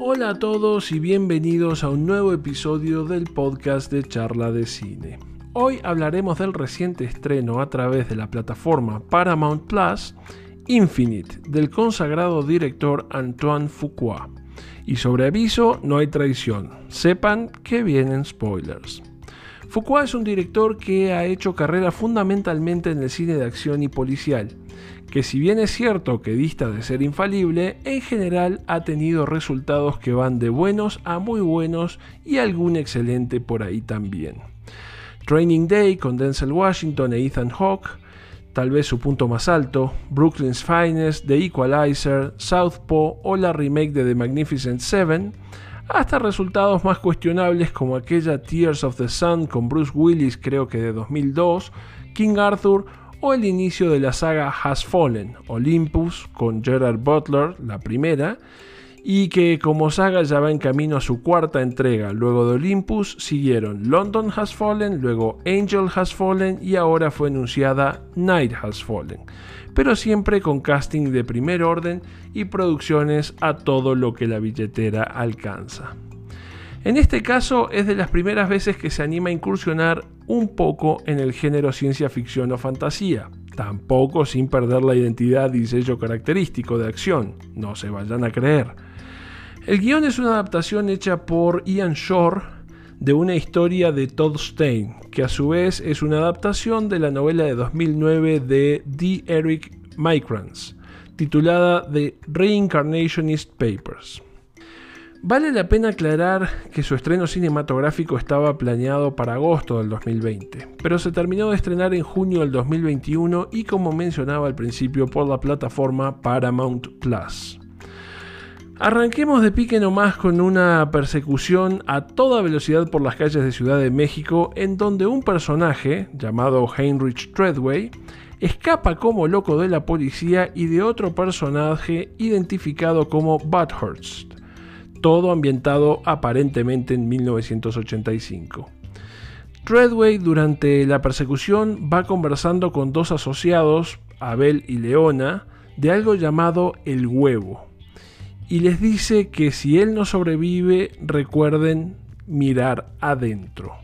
Hola a todos y bienvenidos a un nuevo episodio del podcast de Charla de Cine. Hoy hablaremos del reciente estreno a través de la plataforma Paramount Plus, Infinite, del consagrado director Antoine Fuqua. Y sobre aviso, no hay traición. Sepan que vienen spoilers. Fuqua es un director que ha hecho carrera fundamentalmente en el cine de acción y policial que si bien es cierto que dista de ser infalible, en general ha tenido resultados que van de buenos a muy buenos y algún excelente por ahí también. Training Day con Denzel Washington e Ethan Hawke, tal vez su punto más alto, Brooklyn's Finest, The Equalizer, Southpaw o la remake de The Magnificent Seven, hasta resultados más cuestionables como aquella Tears of the Sun con Bruce Willis creo que de 2002, King Arthur o el inicio de la saga Has Fallen, Olympus, con Gerard Butler, la primera, y que como saga ya va en camino a su cuarta entrega. Luego de Olympus siguieron London Has Fallen, luego Angel Has Fallen y ahora fue anunciada Night Has Fallen, pero siempre con casting de primer orden y producciones a todo lo que la billetera alcanza. En este caso es de las primeras veces que se anima a incursionar un poco en el género ciencia ficción o fantasía, tampoco sin perder la identidad y sello característico de acción, no se vayan a creer. El guion es una adaptación hecha por Ian Shore de una historia de Todd Stein, que a su vez es una adaptación de la novela de 2009 de D. Eric Micrans, titulada The Reincarnationist Papers. Vale la pena aclarar que su estreno cinematográfico estaba planeado para agosto del 2020, pero se terminó de estrenar en junio del 2021 y como mencionaba al principio por la plataforma Paramount Plus. Arranquemos de pique nomás con una persecución a toda velocidad por las calles de Ciudad de México en donde un personaje llamado Heinrich Treadway escapa como loco de la policía y de otro personaje identificado como Butthurst todo ambientado aparentemente en 1985. Treadway durante la persecución va conversando con dos asociados, Abel y Leona, de algo llamado el huevo, y les dice que si él no sobrevive, recuerden mirar adentro.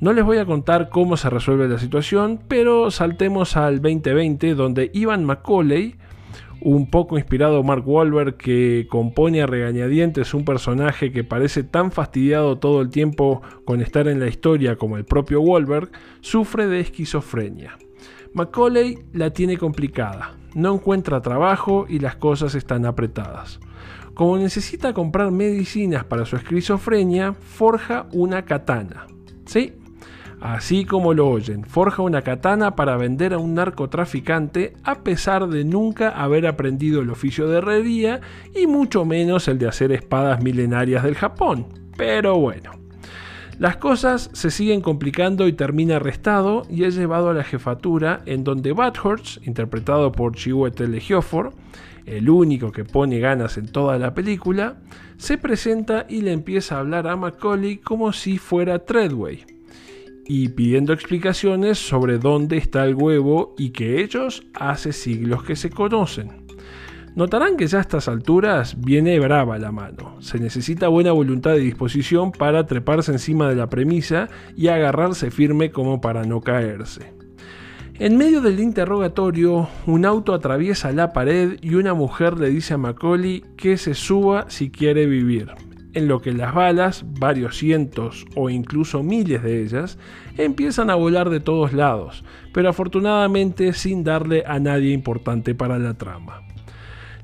No les voy a contar cómo se resuelve la situación, pero saltemos al 2020 donde Ivan Macaulay un poco inspirado Mark Wahlberg que compone a regañadientes un personaje que parece tan fastidiado todo el tiempo con estar en la historia como el propio Wahlberg, sufre de esquizofrenia. Macaulay la tiene complicada, no encuentra trabajo y las cosas están apretadas. Como necesita comprar medicinas para su esquizofrenia, forja una katana. ¿Sí? Así como lo oyen, forja una katana para vender a un narcotraficante a pesar de nunca haber aprendido el oficio de herrería y mucho menos el de hacer espadas milenarias del Japón. Pero bueno. Las cosas se siguen complicando y termina arrestado y es llevado a la jefatura en donde Bathurst, interpretado por Chiwetel Ejiofor, el único que pone ganas en toda la película, se presenta y le empieza a hablar a Macaulay como si fuera Treadway, y pidiendo explicaciones sobre dónde está el huevo y que ellos hace siglos que se conocen. Notarán que ya a estas alturas viene brava la mano. Se necesita buena voluntad y disposición para treparse encima de la premisa y agarrarse firme como para no caerse. En medio del interrogatorio, un auto atraviesa la pared y una mujer le dice a Macaulay que se suba si quiere vivir en lo que las balas, varios cientos o incluso miles de ellas, empiezan a volar de todos lados, pero afortunadamente sin darle a nadie importante para la trama.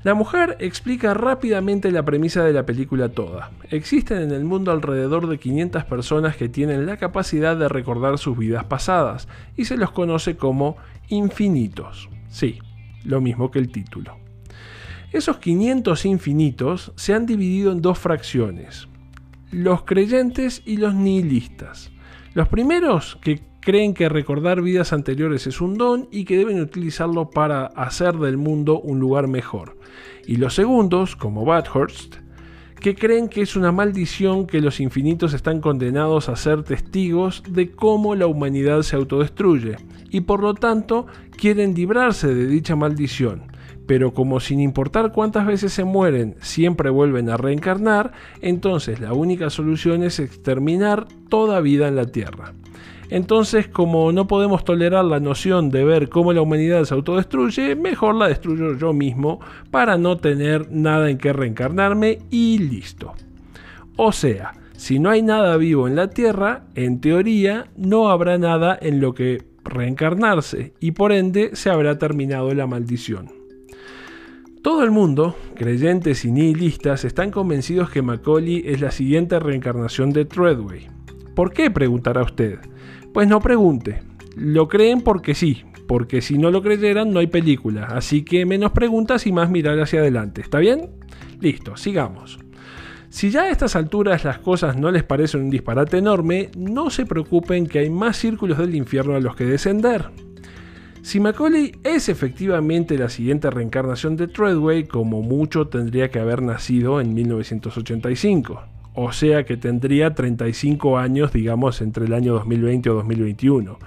La mujer explica rápidamente la premisa de la película toda. Existen en el mundo alrededor de 500 personas que tienen la capacidad de recordar sus vidas pasadas y se los conoce como infinitos. Sí, lo mismo que el título. Esos 500 infinitos se han dividido en dos fracciones, los creyentes y los nihilistas. Los primeros que creen que recordar vidas anteriores es un don y que deben utilizarlo para hacer del mundo un lugar mejor. Y los segundos, como Bathurst, que creen que es una maldición que los infinitos están condenados a ser testigos de cómo la humanidad se autodestruye y por lo tanto quieren librarse de dicha maldición pero como sin importar cuántas veces se mueren, siempre vuelven a reencarnar, entonces la única solución es exterminar toda vida en la Tierra. Entonces, como no podemos tolerar la noción de ver cómo la humanidad se autodestruye, mejor la destruyo yo mismo para no tener nada en que reencarnarme y listo. O sea, si no hay nada vivo en la Tierra, en teoría no habrá nada en lo que reencarnarse y por ende se habrá terminado la maldición. Todo el mundo, creyentes y nihilistas, están convencidos que Macaulay es la siguiente reencarnación de Treadway. ¿Por qué? preguntará usted. Pues no pregunte. Lo creen porque sí, porque si no lo creyeran no hay película. Así que menos preguntas y más mirar hacia adelante. ¿Está bien? Listo, sigamos. Si ya a estas alturas las cosas no les parecen un disparate enorme, no se preocupen que hay más círculos del infierno a los que descender. Si Macaulay es efectivamente la siguiente reencarnación de Treadway, como mucho tendría que haber nacido en 1985 o sea que tendría 35 años, digamos, entre el año 2020 o 2021.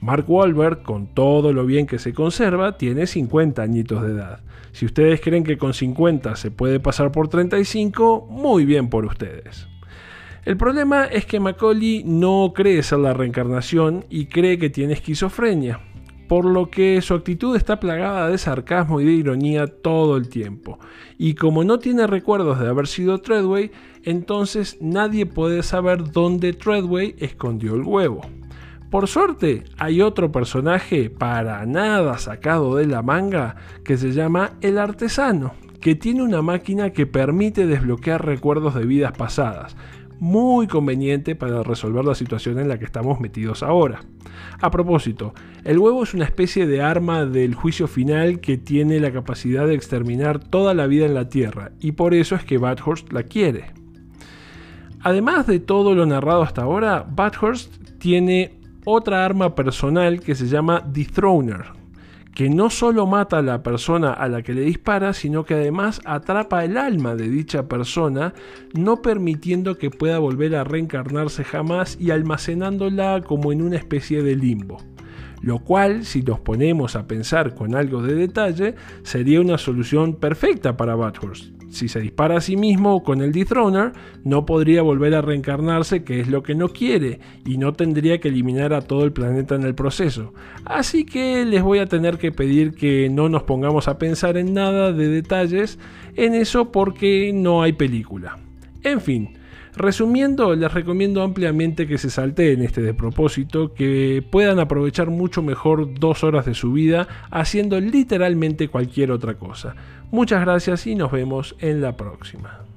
Mark Wahlberg, con todo lo bien que se conserva, tiene 50 añitos de edad. Si ustedes creen que con 50 se puede pasar por 35, muy bien por ustedes. El problema es que Macaulay no cree ser la reencarnación y cree que tiene esquizofrenia por lo que su actitud está plagada de sarcasmo y de ironía todo el tiempo. Y como no tiene recuerdos de haber sido Treadway, entonces nadie puede saber dónde Treadway escondió el huevo. Por suerte, hay otro personaje para nada sacado de la manga que se llama el artesano, que tiene una máquina que permite desbloquear recuerdos de vidas pasadas, muy conveniente para resolver la situación en la que estamos metidos ahora. A propósito, el huevo es una especie de arma del juicio final que tiene la capacidad de exterminar toda la vida en la Tierra, y por eso es que Bathurst la quiere. Además de todo lo narrado hasta ahora, Bathurst tiene otra arma personal que se llama Dethroner, que no solo mata a la persona a la que le dispara, sino que además atrapa el alma de dicha persona, no permitiendo que pueda volver a reencarnarse jamás y almacenándola como en una especie de limbo. Lo cual, si nos ponemos a pensar con algo de detalle, sería una solución perfecta para Bathurst si se dispara a sí mismo con el Dethroner, no podría volver a reencarnarse, que es lo que no quiere, y no tendría que eliminar a todo el planeta en el proceso. Así que les voy a tener que pedir que no nos pongamos a pensar en nada de detalles en eso porque no hay película. En fin, Resumiendo, les recomiendo ampliamente que se salteen este de propósito, que puedan aprovechar mucho mejor dos horas de su vida haciendo literalmente cualquier otra cosa. Muchas gracias y nos vemos en la próxima.